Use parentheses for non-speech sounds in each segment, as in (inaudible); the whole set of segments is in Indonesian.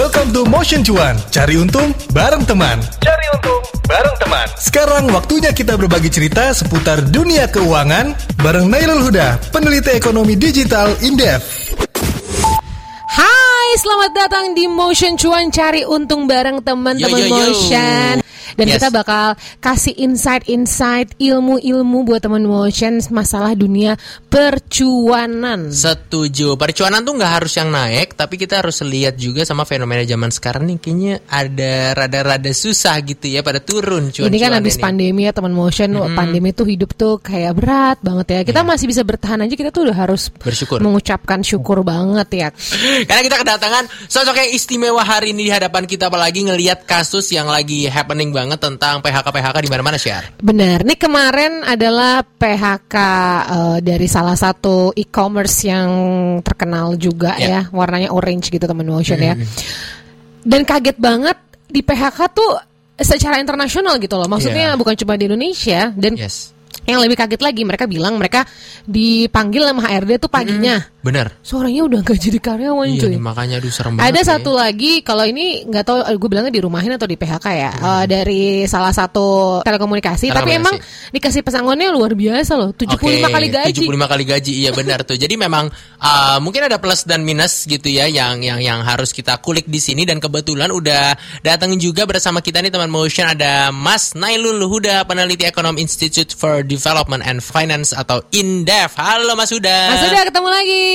Welcome to Motion Cuan. Cari untung bareng teman. Cari untung bareng teman. Sekarang waktunya kita berbagi cerita seputar dunia keuangan bareng Nailul Huda, peneliti ekonomi digital Indef. Hai, selamat datang di Motion Cuan cari untung bareng teman-teman Yo, yo. Motion. Dan Yes. kita bakal kasih insight-insight ilmu-ilmu buat teman Motion masalah dunia percuanan. Setuju. Percuanan tuh nggak harus yang naik, tapi kita harus lihat juga sama fenomena zaman sekarang nih kayaknya ada rada-rada susah gitu ya pada turun cuan Ini kan habis pandemi ya teman Motion, pandemi tuh hidup tuh kayak berat banget ya. Kita masih bisa bertahan aja, kita tuh udah harus. Bersyukur. mengucapkan syukur banget ya. (laughs) Karena kita kedatangan sosok yang istimewa hari ini di hadapan kita apalagi ngelihat kasus yang lagi happening banget tentang PHK-PHK di mana-mana Syar. Benar, nih kemarin adalah PHK eh, dari salah satu e-commerce yang terkenal juga Ya. ya, warnanya orange gitu teman Motion ya. Dan kaget banget di PHK tuh secara internasional gitu loh. Maksudnya Iya. bukan cuma di Indonesia dan Yes. Yang lebih kaget lagi mereka bilang mereka dipanggil sama HRD tuh paginya. Bener. Sorenya udah gak jadi karyawan Iya cuy. nih, makanya aduh serem banget. Ada ya. satu lagi kalau ini nggak tahu gue bilangnya dirumahin atau di PHK ya eh, dari salah satu telekomunikasi, tapi emang Telekomunikasi. dikasih pesangonnya luar biasa loh 75 Oke, kali gaji. 75 kali gaji, iya benar tuh. Jadi memang uh, mungkin ada plus dan minus gitu ya yang yang yang harus kita kulik di sini dan kebetulan udah datang juga bersama kita nih teman Motion ada Mas Nailul Huda peneliti Ekonom Institute for Development and Finance atau INDEF. Halo Mas Huda. Mas udah ketemu lagi.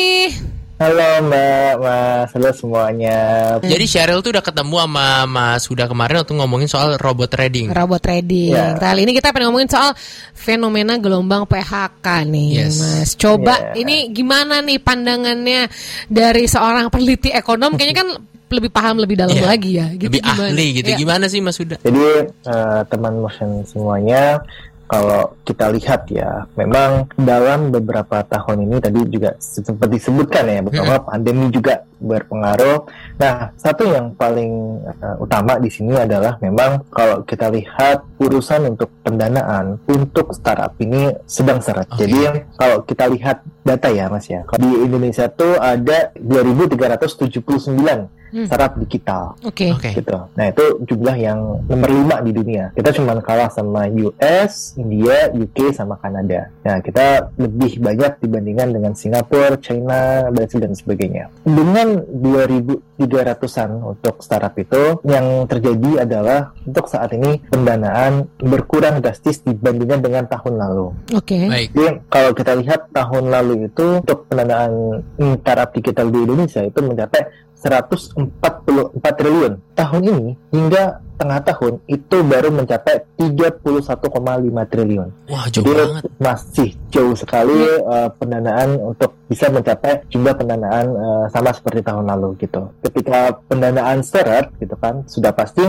Halo Mbak, Mas, halo semuanya. Jadi Cheryl tuh udah ketemu sama Mas Huda kemarin waktu ngomongin soal robot trading. Robot trading. Ya. Kali ini kita pengen ngomongin soal fenomena gelombang PHK nih, Yes. Mas. Coba Ya. ini gimana nih pandangannya dari seorang peneliti ekonom? Kayaknya kan lebih paham lebih dalam Iya, lagi ya. Gitu Lebih gimana? ahli gitu. Ya. Gimana sih Mas Huda? Jadi eh, teman motion semuanya, kalau kita lihat ya, memang dalam beberapa tahun ini tadi juga sempat disebutkan ya bahwa pandemi juga berpengaruh. Nah, satu yang paling eh, utama di sini adalah memang kalau kita lihat urusan untuk pendanaan untuk startup ini sedang seret. Oke. Jadi kalau kita lihat data ya Mas ya, di Indonesia tuh ada 2379 Hmm. startup digital Oke. Oke. gitu. Nah itu jumlah yang nomor 5 di dunia. Kita cuma kalah sama US, India, UK, sama Kanada. Nah kita lebih banyak dibandingkan dengan Singapura, China, Brazil dan sebagainya. Dengan 2.300an untuk startup itu, yang terjadi adalah untuk saat ini pendanaan berkurang drastis dibandingkan dengan tahun lalu. Oke. Baik. Jadi kalau kita lihat tahun lalu itu untuk pendanaan startup digital di Indonesia itu mencapai 144 triliun. Tahun ini hingga tengah tahun itu baru mencapai 31,5 triliun. Wah, jauh Jadi banget. masih jauh sekali uh, pendanaan untuk bisa mencapai jumlah pendanaan uh, sama seperti tahun lalu gitu. Ketika pendanaan seret gitu kan, sudah pasti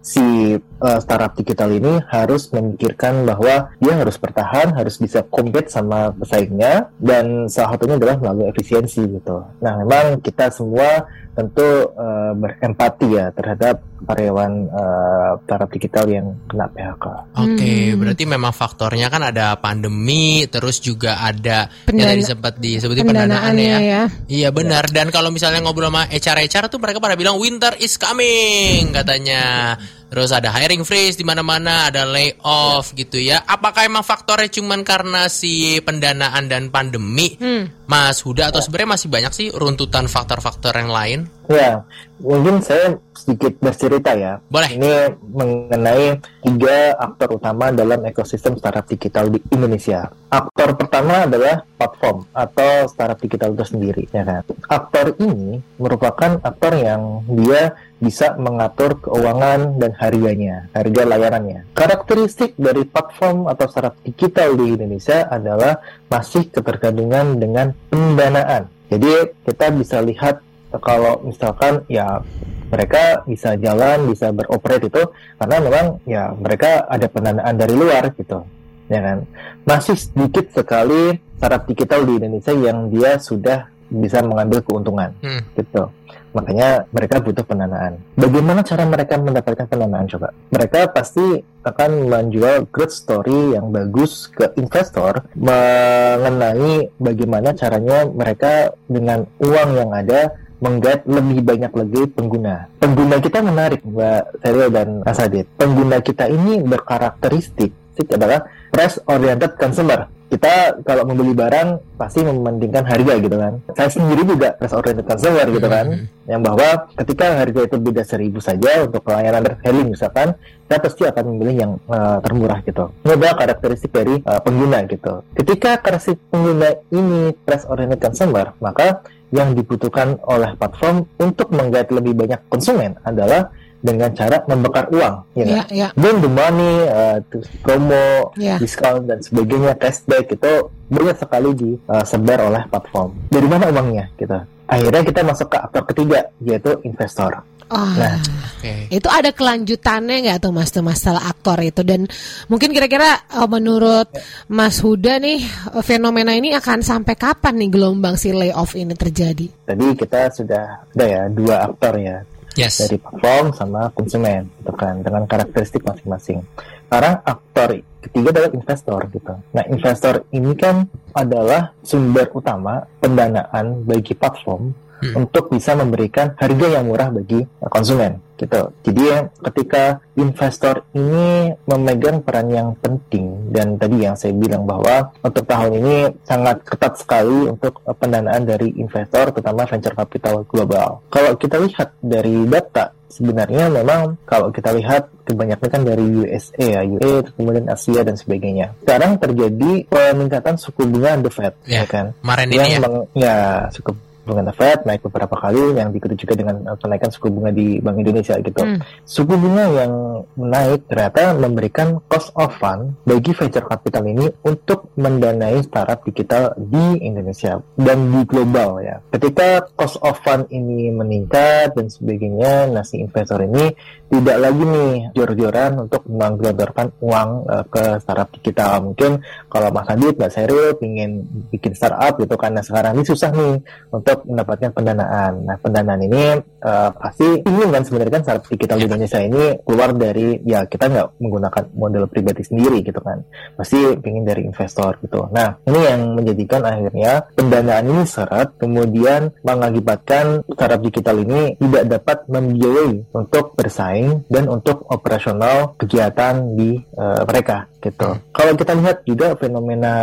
si uh, startup digital ini harus memikirkan bahwa dia harus bertahan, harus bisa compete sama pesaingnya dan salah satunya adalah melalui efisiensi gitu. Nah, memang kita semua tentu uh, berempati ya terhadap karyawan uh, startup digital yang kena PHK. Oke, Hmm. berarti memang faktornya kan ada pandemi, terus juga ada Pendana- yang tadi sempat disebutin pendanaan Pendanaannya ya. ya. Iya benar. Dan kalau misalnya ngobrol sama HR-HR tuh mereka pada bilang winter is coming katanya. Terus ada hiring freeze di mana-mana, ada layoff gitu ya. Apakah emang faktornya cuman karena si pendanaan dan pandemi, Hmm. Mas Huda atau sebenarnya masih banyak sih runtutan faktor-faktor yang lain? Ya, mungkin saya sedikit bercerita ya. Boleh. Ini mengenai tiga aktor utama dalam ekosistem startup digital di Indonesia. Aktor pertama adalah platform atau startup digital itu sendiri, ya kan. Aktor ini merupakan aktor yang dia bisa mengatur keuangan dan harganya, harga layanannya. Karakteristik dari platform atau startup digital di Indonesia adalah masih ketergantungan dengan pendanaan. Jadi kita bisa lihat kalau misalkan ya mereka bisa jalan, bisa beroperate itu karena memang ya mereka ada pendanaan dari luar gitu, ya kan. Masih sedikit sekali startup digital di Indonesia yang dia sudah bisa mengambil keuntungan Hmm. gitu. Makanya mereka butuh pendanaan. Bagaimana cara mereka mendapatkan pendanaan coba? Mereka pasti akan menjual growth story yang bagus ke investor mengenai bagaimana caranya mereka dengan uang yang ada menggait lebih banyak lagi pengguna. Pengguna kita menarik Mbak Seril dan Mas Adit. Pengguna kita ini berkarakteristik adalah press oriented consumer kita kalau membeli barang pasti mementingkan harga gitu kan. Saya sendiri juga press oriented consumer gitu kan, mm-hmm. yang bahwa ketika harga itu beda seribu saja untuk pelayanan retailing misalkan, saya pasti akan memilih yang uh, termurah gitu. Ini adalah karakteristik dari uh, pengguna gitu. Ketika karakteristik pengguna ini press oriented consumer, maka yang dibutuhkan oleh platform untuk menggait lebih banyak konsumen adalah dengan cara membakar uang, ya yeah, yeah. Dan the money, uh, promo, yeah. diskon dan sebagainya, cashback itu banyak sekali disebar uh, oleh platform. Dari mana uangnya kita? Akhirnya kita masuk ke aktor ketiga yaitu investor. Oh, nah, okay. itu ada kelanjutannya nggak tuh mas tuh masalah aktor itu dan mungkin kira-kira uh, menurut ya. Mas Huda nih fenomena ini akan sampai kapan nih gelombang si layoff ini terjadi? Tadi kita sudah ada ya dua aktor ya yes. dari platform sama konsumen gitu kan dengan karakteristik masing-masing. Sekarang aktor ketiga adalah investor gitu. Nah investor ini kan adalah sumber utama pendanaan bagi platform hmm. untuk bisa memberikan harga yang murah bagi konsumen gitu. Jadi ya, ketika investor ini memegang peran yang penting dan tadi yang saya bilang bahwa untuk tahun ini sangat ketat sekali untuk pendanaan dari investor terutama venture capital global. Kalau kita lihat dari data sebenarnya memang kalau kita lihat kebanyakan kan dari USA ya, USA kemudian Asia dan sebagainya. Sekarang terjadi peningkatan suku bunga The Fed, ya, ya kan? Kemarin ini ya. Ya suku bunga The Fed naik beberapa kali yang diikuti juga dengan uh, kenaikan suku bunga di Bank Indonesia gitu. Hmm. Suku bunga yang naik ternyata memberikan cost of fund bagi venture capital ini untuk mendanai startup digital di Indonesia dan di global ya. Ketika cost of fund ini meningkat dan sebagainya, nasi investor ini tidak lagi nih jor-joran untuk menggelontorkan uang uh, ke startup digital. Mungkin kalau Mas Adit, Mbak Seril ingin bikin startup gitu karena sekarang ini susah nih untuk mendapatkan pendanaan. Nah, pendanaan ini uh, pasti ingin kan sebenarnya kan startup digital di Indonesia ini keluar dari ya kita nggak menggunakan model pribadi sendiri gitu kan. Pasti ingin dari investor gitu. Nah, ini yang menjadikan akhirnya pendanaan ini seret kemudian mengakibatkan startup digital ini tidak dapat membiayai untuk bersaing bersaing dan untuk operasional kegiatan di uh, mereka gitu. Hmm. Kalau kita lihat juga fenomena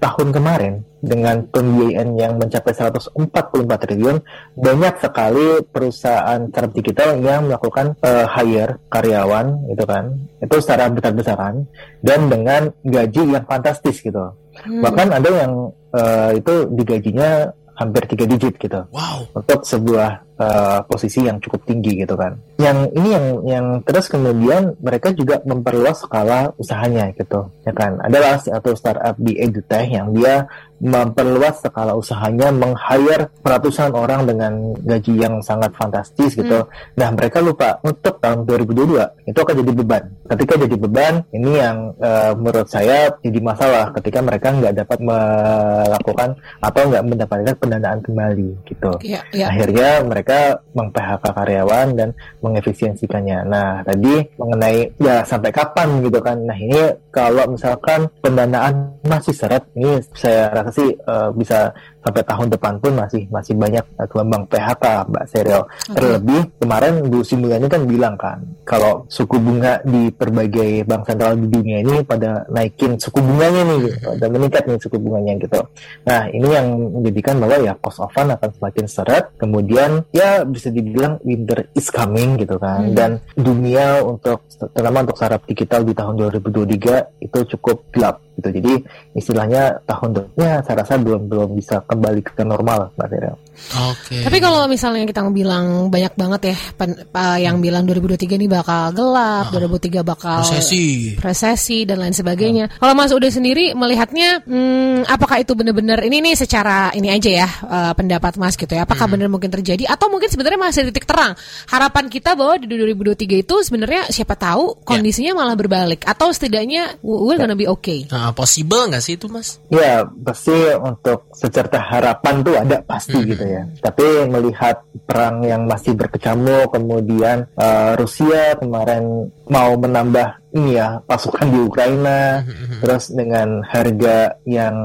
tahun kemarin dengan pembiayaan yang mencapai 144 triliun, banyak sekali perusahaan startup digital yang melakukan uh, hire karyawan gitu kan. Itu secara besar-besaran dan dengan gaji yang fantastis gitu. Hmm. Bahkan ada yang uh, itu digajinya hampir tiga digit gitu. Wow. Untuk sebuah uh, posisi yang cukup tinggi gitu kan. Yang ini yang yang terus kemudian mereka juga memperluas skala usahanya gitu, ya kan. Adalah atau startup di edutech yang dia memperluas skala usahanya, meng-hire ratusan orang dengan gaji yang sangat fantastis gitu. Hmm. Nah, mereka lupa untuk tahun 2022 itu akan jadi beban. Ketika jadi beban, ini yang uh, menurut saya jadi masalah ketika mereka nggak dapat melakukan atau nggak mendapatkan pendanaan kembali gitu. Yeah, yeah. Akhirnya mereka mereka meng-PHK karyawan dan mengefisiensikannya. Nah, tadi mengenai ya sampai kapan gitu kan. Nah, ini kalau misalkan pendanaan masih seret, ini saya rasa sih uh, bisa sampai tahun depan pun masih masih banyak gelombang PHK Mbak Serial. Okay. Terlebih kemarin Bu Sri Mulyani kan bilang kan kalau suku bunga di berbagai bank sentral di dunia ini pada naikin suku bunganya nih gitu, dan meningkat nih suku bunganya gitu. Nah ini yang menjadikan bahwa ya cost of fund akan semakin seret. Kemudian ya bisa dibilang winter is coming gitu kan. Hmm. Dan dunia untuk terutama untuk startup digital di tahun 2023 itu cukup gelap gitu. Jadi istilahnya tahun depannya saya rasa belum belum bisa kembali ke normal Mbak Tirel. Oke. Okay. Tapi kalau misalnya kita bilang banyak banget ya pen, uh, yang bilang 2023 ini bakal gelap, oh. 2003 bakal resesi, resesi dan lain sebagainya. Oh. Kalau Mas udah sendiri melihatnya, hmm, apakah itu benar-benar ini nih secara ini aja ya uh, pendapat Mas gitu ya? Apakah hmm. benar mungkin terjadi atau mungkin sebenarnya masih titik terang? Harapan kita bahwa di 2023 itu sebenarnya siapa tahu ya. kondisinya yeah. malah berbalik atau setidaknya we're gonna be okay. Nah, possible nggak sih itu Mas? Ya pasti untuk secerta harapan tuh ada pasti hmm. gitu ya. Tapi melihat perang yang masih berkecamuk, kemudian uh, Rusia kemarin mau menambah ini ya pasukan di Ukraina, (laughs) terus dengan harga yang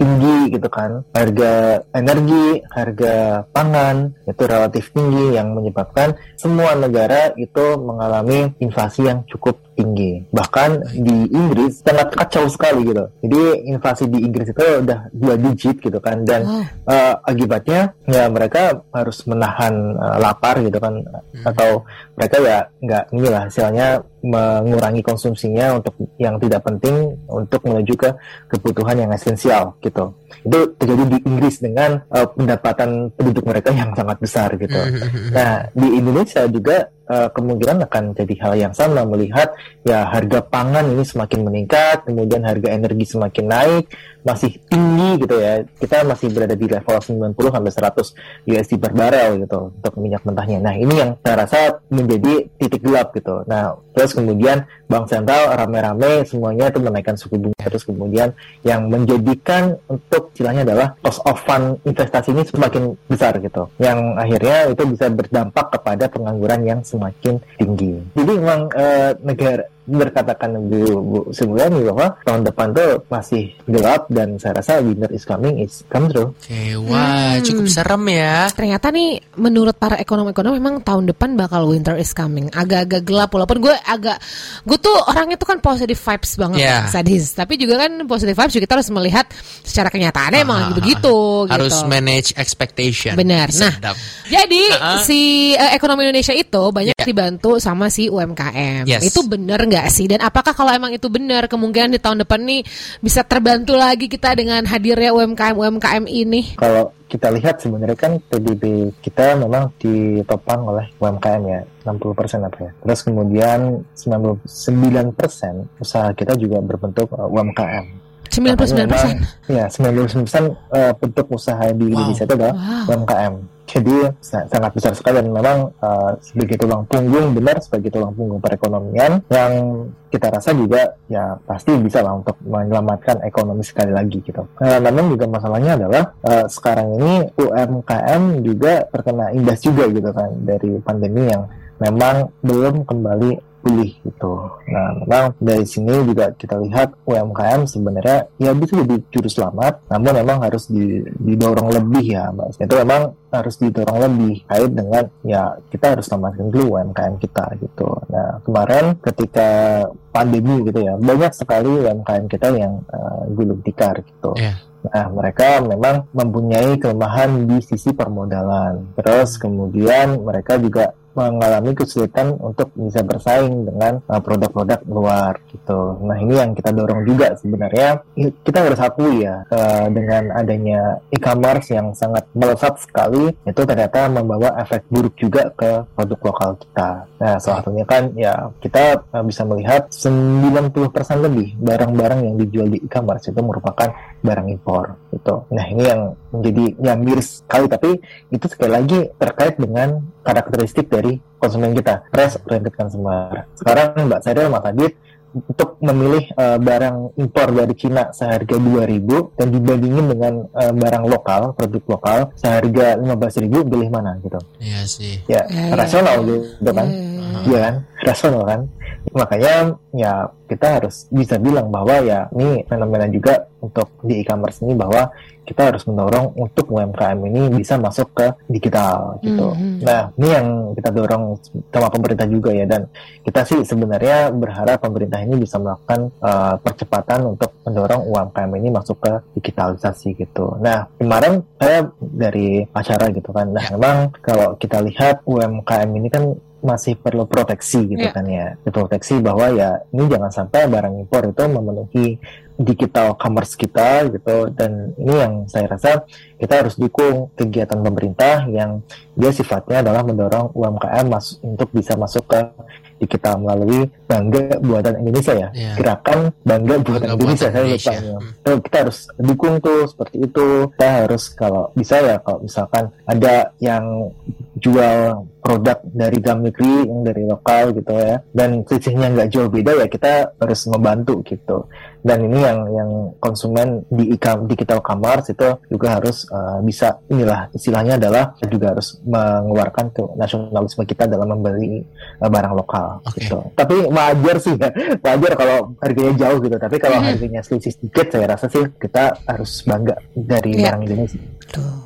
tinggi gitu kan, harga energi, harga pangan itu relatif tinggi yang menyebabkan semua negara itu mengalami inflasi yang cukup tinggi. Bahkan di Inggris sangat kacau sekali gitu. Jadi inflasi di Inggris itu udah dua digit gitu kan dan Wow. eh, akibatnya ya mereka harus menahan eh, lapar gitu kan atau mereka ya nggak inilah hasilnya mengurangi konsumsinya untuk yang tidak penting untuk menuju ke kebutuhan yang esensial gitu itu terjadi di Inggris dengan eh, pendapatan penduduk mereka yang sangat besar gitu Mhm. nah di Indonesia juga eh, kemungkinan akan jadi hal yang sama melihat ya harga pangan ini semakin meningkat kemudian harga energi semakin naik masih tinggi gitu ya kita masih berada di level 90 sampai 100 USD per barel gitu untuk minyak mentahnya. Nah ini yang saya rasa menjadi titik gelap gitu. Nah terus kemudian bank sentral rame-rame semuanya itu menaikkan suku bunga terus kemudian yang menjadikan untuk istilahnya adalah cost of fund investasi ini semakin besar gitu. Yang akhirnya itu bisa berdampak kepada pengangguran yang semakin tinggi. Jadi memang eh, negara berkatakan Bu, Bu Srimulyani bahwa tahun depan tuh masih gelap dan saya rasa winter is coming is come true. Oke, wah Hmm. cukup serem ya. Ternyata nih menurut para ekonom-ekonom memang tahun depan bakal winter is coming. Agak-agak gelap walaupun gue agak gue tuh orangnya tuh kan positive vibes banget Yeah. sadis. Tapi juga kan positive vibes juga kita harus melihat secara kenyataannya emang Ah, lagi begitu Harus gitu. manage expectation. Benar. Nah, sedap. Jadi Uh-uh. si eh, ekonomi Indonesia itu banyak Yeah. dibantu sama si UMKM. Yes. Itu benar nggak sih? Dan apakah kalau emang itu benar, kemungkinan di tahun depan nih bisa terbantu lagi kita dengan hadirnya UMKM UMKM ini? Kalau kita lihat sebenarnya kan PDB kita memang ditopang oleh UMKM ya 60% apa ya. Terus kemudian 99% usaha kita juga berbentuk uh, UMKM. 99 persen. Ya, 99% uh, bentuk usaha di Wow. Indonesia itu adalah Wow. UMKM. Jadi sa- sangat besar sekali dan memang uh, sebagai tulang punggung benar sebagai tulang punggung perekonomian yang kita rasa juga ya pasti bisa lah untuk menyelamatkan ekonomi sekali lagi gitu. Nah, namun juga masalahnya adalah uh, sekarang ini UMKM juga terkena imbas juga gitu kan dari pandemi yang memang belum kembali pulih gitu. Nah, memang dari sini juga kita lihat UMKM sebenarnya ya bisa jadi juru selamat, namun memang harus di- didorong lebih ya, Mbak. Itu memang harus didorong lebih kait dengan ya kita harus selamatkan dulu UMKM kita gitu. Nah, kemarin ketika pandemi gitu ya, banyak sekali UMKM kita yang uh, gulung tikar gitu. Iya. Nah, mereka memang mempunyai kelemahan di sisi permodalan. Terus kemudian mereka juga mengalami kesulitan untuk bisa bersaing dengan uh, produk-produk luar gitu. Nah, ini yang kita dorong juga sebenarnya. Kita harus akui ya, uh, dengan adanya e-commerce yang sangat melesat sekali, itu ternyata membawa efek buruk juga ke produk lokal kita. Nah, salah satunya kan ya kita uh, bisa melihat 90% lebih barang-barang yang dijual di e-commerce itu merupakan barang impor gitu. Nah ini yang menjadi ya miris sekali tapi itu sekali lagi terkait dengan karakteristik dari konsumen kita price oriented consumer. Sekarang Mbak Sadil Mas Adit untuk memilih eh, barang impor dari Cina seharga 2000 dan dibandingin dengan eh, barang lokal, produk lokal seharga 15.000 pilih mana gitu. Iya sih. Ya, Ya, ya. rasional gitu kan. Eh, Iya kan, rasional kan. Makanya ya kita harus bisa bilang bahwa ya ini fenomena juga untuk di e-commerce ini bahwa kita harus mendorong untuk UMKM ini bisa masuk ke digital gitu. Mhm. Nah ini yang kita dorong sama pemerintah juga ya dan kita sih sebenarnya berharap pemerintah ini bisa melakukan uh, percepatan untuk mendorong UMKM ini masuk ke digitalisasi gitu. Nah kemarin saya dari acara gitu kan. Nah memang kalau kita lihat UMKM ini kan masih perlu proteksi gitu Iya. kan ya. Proteksi bahwa ya ini jangan sampai barang impor itu memenuhi digital commerce kita gitu dan ini yang saya rasa kita harus dukung kegiatan pemerintah yang dia sifatnya adalah mendorong UMKM mas untuk bisa masuk ke digital melalui bangga buatan Indonesia ya Iya. gerakan bangga buatan Bangga Indonesia Buatan saya Indonesia. lupa ya. Hmm. Kita harus dukung tuh seperti itu kita harus kalau bisa ya kalau misalkan ada yang jual produk dari dalam negeri yang dari lokal gitu ya dan selisihnya nggak jauh beda ya kita harus membantu gitu dan ini yang yang konsumen di e digital commerce itu juga harus uh, bisa inilah istilahnya adalah juga harus mengeluarkan tuh nasionalisme kita dalam membeli uh, barang lokal okay. gitu. Tapi wajar sih ya, (laughs) wajar kalau harganya jauh gitu. Tapi kalau mm -hmm. harganya selisih sedikit, saya rasa sih kita harus bangga dari yeah. barang Indonesia.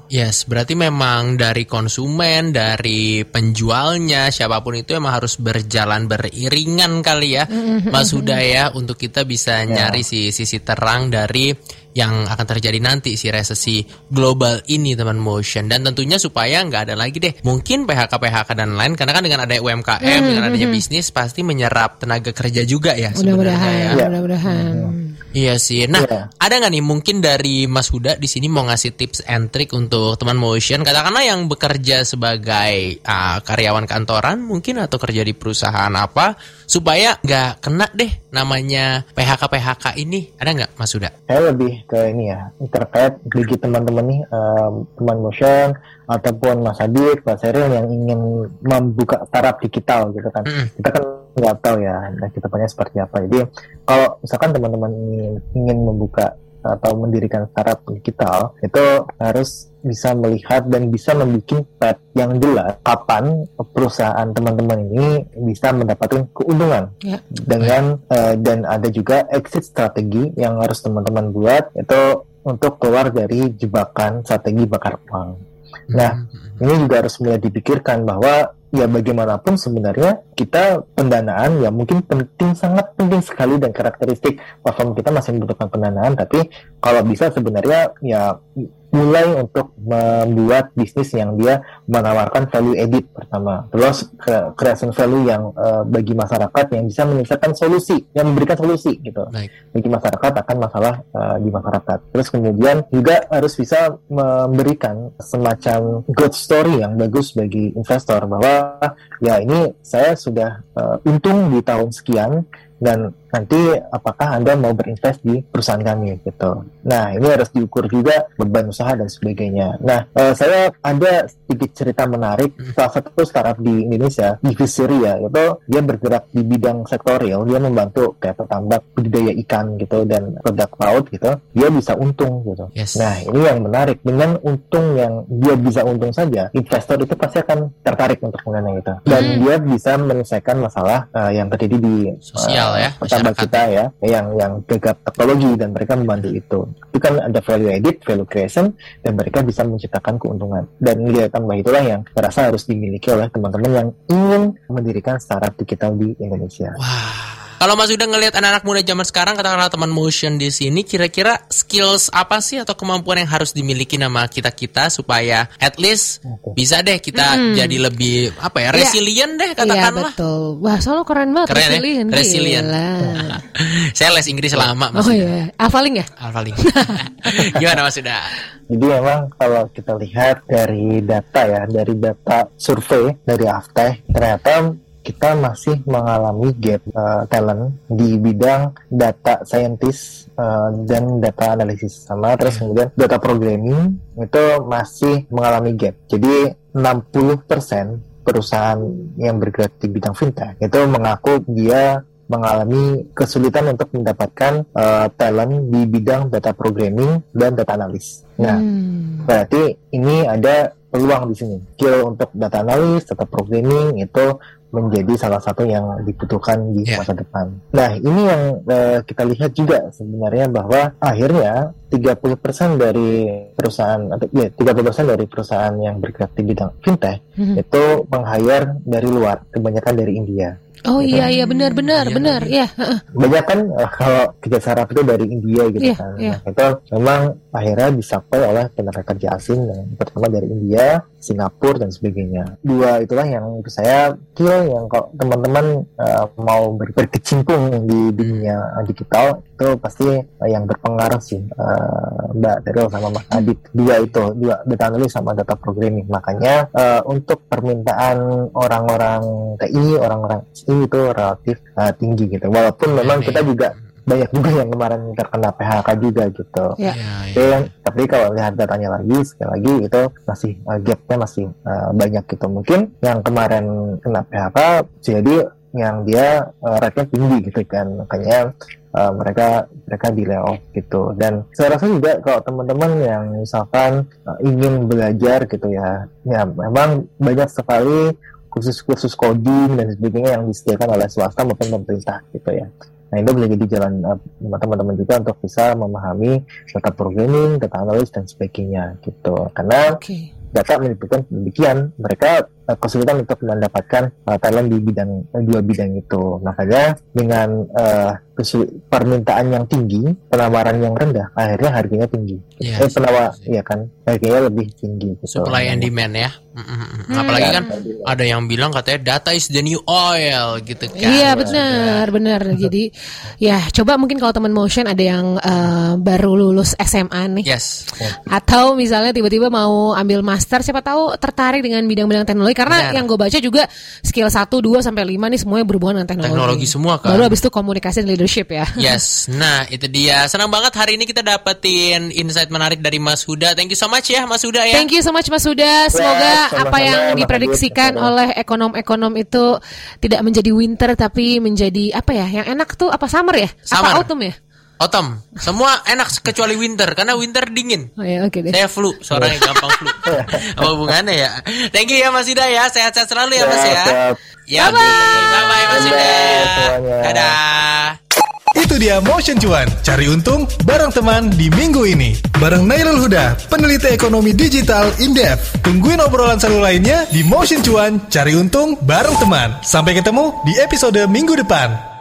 Yes, berarti memang dari konsumen, dari penjualnya, siapa pun itu emang harus berjalan beriringan kali ya, mm-hmm. Mas Huda ya, untuk kita bisa yeah. nyari si sisi terang dari yang akan terjadi nanti si resesi global ini teman motion dan tentunya supaya nggak ada lagi deh mungkin PHK PHK dan lain karena kan dengan ada UMKM mm-hmm. dengan adanya bisnis pasti menyerap tenaga kerja juga ya sebenarnya ya. Mudah-mudahan. Iya sih. Nah, yeah. ada nggak nih mungkin dari Mas Huda di sini mau ngasih tips and trick untuk teman motion, katakanlah yang bekerja sebagai uh, karyawan kantoran mungkin atau kerja di perusahaan apa, supaya nggak kena deh namanya PHK PHK ini. Ada nggak Mas Huda? Saya lebih ke ini ya terkait bagi teman-teman nih um, teman motion ataupun Mas Adit, Mas Eril yang ingin membuka startup digital gitu kan. Mm. Kita kan nggak tahu ya nah, kita punya seperti apa. Jadi kalau misalkan teman-teman ingin, ingin membuka atau mendirikan startup digital itu harus bisa melihat dan bisa membuat pet yang jelas kapan perusahaan teman-teman ini bisa mendapatkan keuntungan ya. dengan uh, dan ada juga exit strategi yang harus teman-teman buat itu untuk keluar dari jebakan strategi bakar uang. Nah, hmm. Ini juga harus mulai dipikirkan bahwa ya bagaimanapun sebenarnya kita pendanaan ya mungkin penting sangat penting sekali dan karakteristik platform kita masih membutuhkan pendanaan. Tapi kalau bisa sebenarnya ya mulai untuk membuat bisnis yang dia menawarkan value edit pertama. Terus creation value yang uh, bagi masyarakat yang bisa menyelesaikan solusi yang memberikan solusi gitu. Baik. bagi masyarakat akan masalah uh, di masyarakat. Terus kemudian juga harus bisa memberikan semacam good story yang bagus bagi investor bahwa ya ini saya sudah uh, untung di tahun sekian dan nanti apakah Anda mau berinvest di perusahaan kami gitu. Nah, ini harus diukur juga beban usaha dan sebagainya. Nah, uh, saya ada sedikit cerita menarik hmm. salah satu startup di Indonesia, Divisiri ya, itu dia bergerak di bidang sektorial, dia membantu kayak petambak budidaya ikan gitu dan produk laut gitu, dia bisa untung gitu. Yes. Nah, ini yang menarik dengan untung yang dia bisa untung saja, investor itu pasti akan tertarik untuk mengenai itu dan hmm. dia bisa menyelesaikan masalah uh, yang terjadi di sosial uh, ya tambah kita ya. yang yang gegap teknologi dan mereka membantu itu. Itu kan ada value edit value creation dan mereka bisa menciptakan keuntungan. Dan nilai tambah itulah yang terasa harus dimiliki oleh teman-teman yang ingin mendirikan startup digital di Indonesia. Wah kalau Mas udah ngelihat anak-anak muda zaman sekarang, katakanlah teman motion di sini, kira-kira skills apa sih atau kemampuan yang harus dimiliki nama kita kita supaya at least bisa deh kita hmm. jadi lebih apa ya iya. resilient ya. deh katakanlah. Iya betul. Wah solo keren banget. Keren resilient. Ya? Resilient. (laughs) Saya les Inggris lama. Mas oh iya. Alfaling ya? Alfaling. (laughs) Gimana Mas udah? Jadi memang kalau kita lihat dari data ya, dari data survei dari Afteh, ternyata kita masih mengalami gap uh, talent di bidang data scientist uh, dan data analisis sama terus hmm. kemudian data programming itu masih mengalami gap. Jadi 60% perusahaan yang bergerak di bidang fintech itu mengaku dia mengalami kesulitan untuk mendapatkan uh, talent di bidang data programming dan data analis. Nah, hmm. berarti ini ada peluang di sini. Skill untuk data analis, data programming itu menjadi salah satu yang dibutuhkan di yeah. masa depan. Nah, ini yang uh, kita lihat juga sebenarnya bahwa akhirnya 30% dari perusahaan atau ya 30% dari perusahaan yang bergerak di bidang fintech mm -hmm. itu meng-hire dari luar, kebanyakan dari India. Oh gitu. iya iya benar benar iya, benar ya. Banyak kan uh, kalau kerja saraf itu dari India gitu yeah, kan. Yeah. Nah, itu memang akhirnya disapai oleh tenaga kerja asing yang pertama dari India, Singapura dan sebagainya. Dua itulah yang menurut saya kill yang kalau teman-teman uh, mau ber berkecimpung di dunia digital itu pasti uh, yang berpengaruh sih uh, Mbak Daryl sama Mas Adit. Dua itu, dua data analis sama data programming. Makanya uh, untuk permintaan orang-orang TI, orang-orang ini itu relatif uh, tinggi gitu. Walaupun memang kita juga banyak juga yang kemarin terkena PHK juga gitu. Ya. Iya, iya. Tapi, yang- tapi kalau lihat datanya lagi sekali lagi itu masih uh, gapnya masih uh, banyak gitu. Mungkin yang kemarin kena PHK jadi yang dia uh, rate-nya tinggi gitu kan. Makanya uh, mereka mereka di layoff gitu. Dan saya rasa juga kalau teman-teman yang misalkan uh, ingin belajar gitu ya, ya memang banyak sekali kursus-kursus coding dan sebagainya yang disediakan oleh swasta maupun pemerintah gitu ya. Nah itu boleh jadi jalan uh, buat teman-teman juga untuk bisa memahami data programming, data analis dan sebagainya gitu. Karena Oke. data menyebutkan demikian mereka kesulitan untuk mendapatkan uh, talent di bidang uh, dua bidang itu. Makanya dengan uh, permintaan yang tinggi, penawaran yang rendah, akhirnya harganya tinggi. Iya, eh penawar, ya kan, harganya lebih tinggi. Gitu. Supply and demand ya. Mm, mm, mm. Hmm. Apalagi Ya, kan ada yang bilang katanya data is the new oil gitu kan. Iya benar benar. (laughs) Jadi ya coba mungkin kalau teman motion ada yang eh, baru lulus SMA nih Yes. atau misalnya tiba-tiba mau ambil master siapa tahu tertarik dengan bidang-bidang teknologi karena Benar. yang gue baca juga skill 1 2 sampai 5 nih semuanya berhubungan dengan teknologi. Teknologi semua kan. Baru habis itu komunikasi dan leadership ya. Yes, nah itu dia. Senang banget hari ini kita dapetin insight menarik dari Mas Huda. Thank you so much ya Mas Huda ya. Thank you so much Mas Huda. Semoga sama-sama, apa yang diprediksikan Adit. oleh ekonom-ekonom itu tidak menjadi winter tapi menjadi apa ya? Yang enak tuh apa summer ya? Summer. Apa autumn ya? Autumn. Semua enak kecuali winter karena winter dingin. Oh ya, oke deh. Saya flu, suaranya gampang flu. (laughs) Apa hubungannya ya? Thank you ya Mas Huda ya. Sehat-sehat selalu ya Mas ya. Siap, Ya, bye-bye Mas Huda. Bye-bye semuanya. Dadah. Itu dia Motion Cuan, cari untung bareng teman di minggu ini. Bareng Nailul Huda, peneliti ekonomi digital Indef. Tungguin obrolan seru lainnya di Motion Cuan, cari untung bareng teman. Sampai ketemu di episode minggu depan.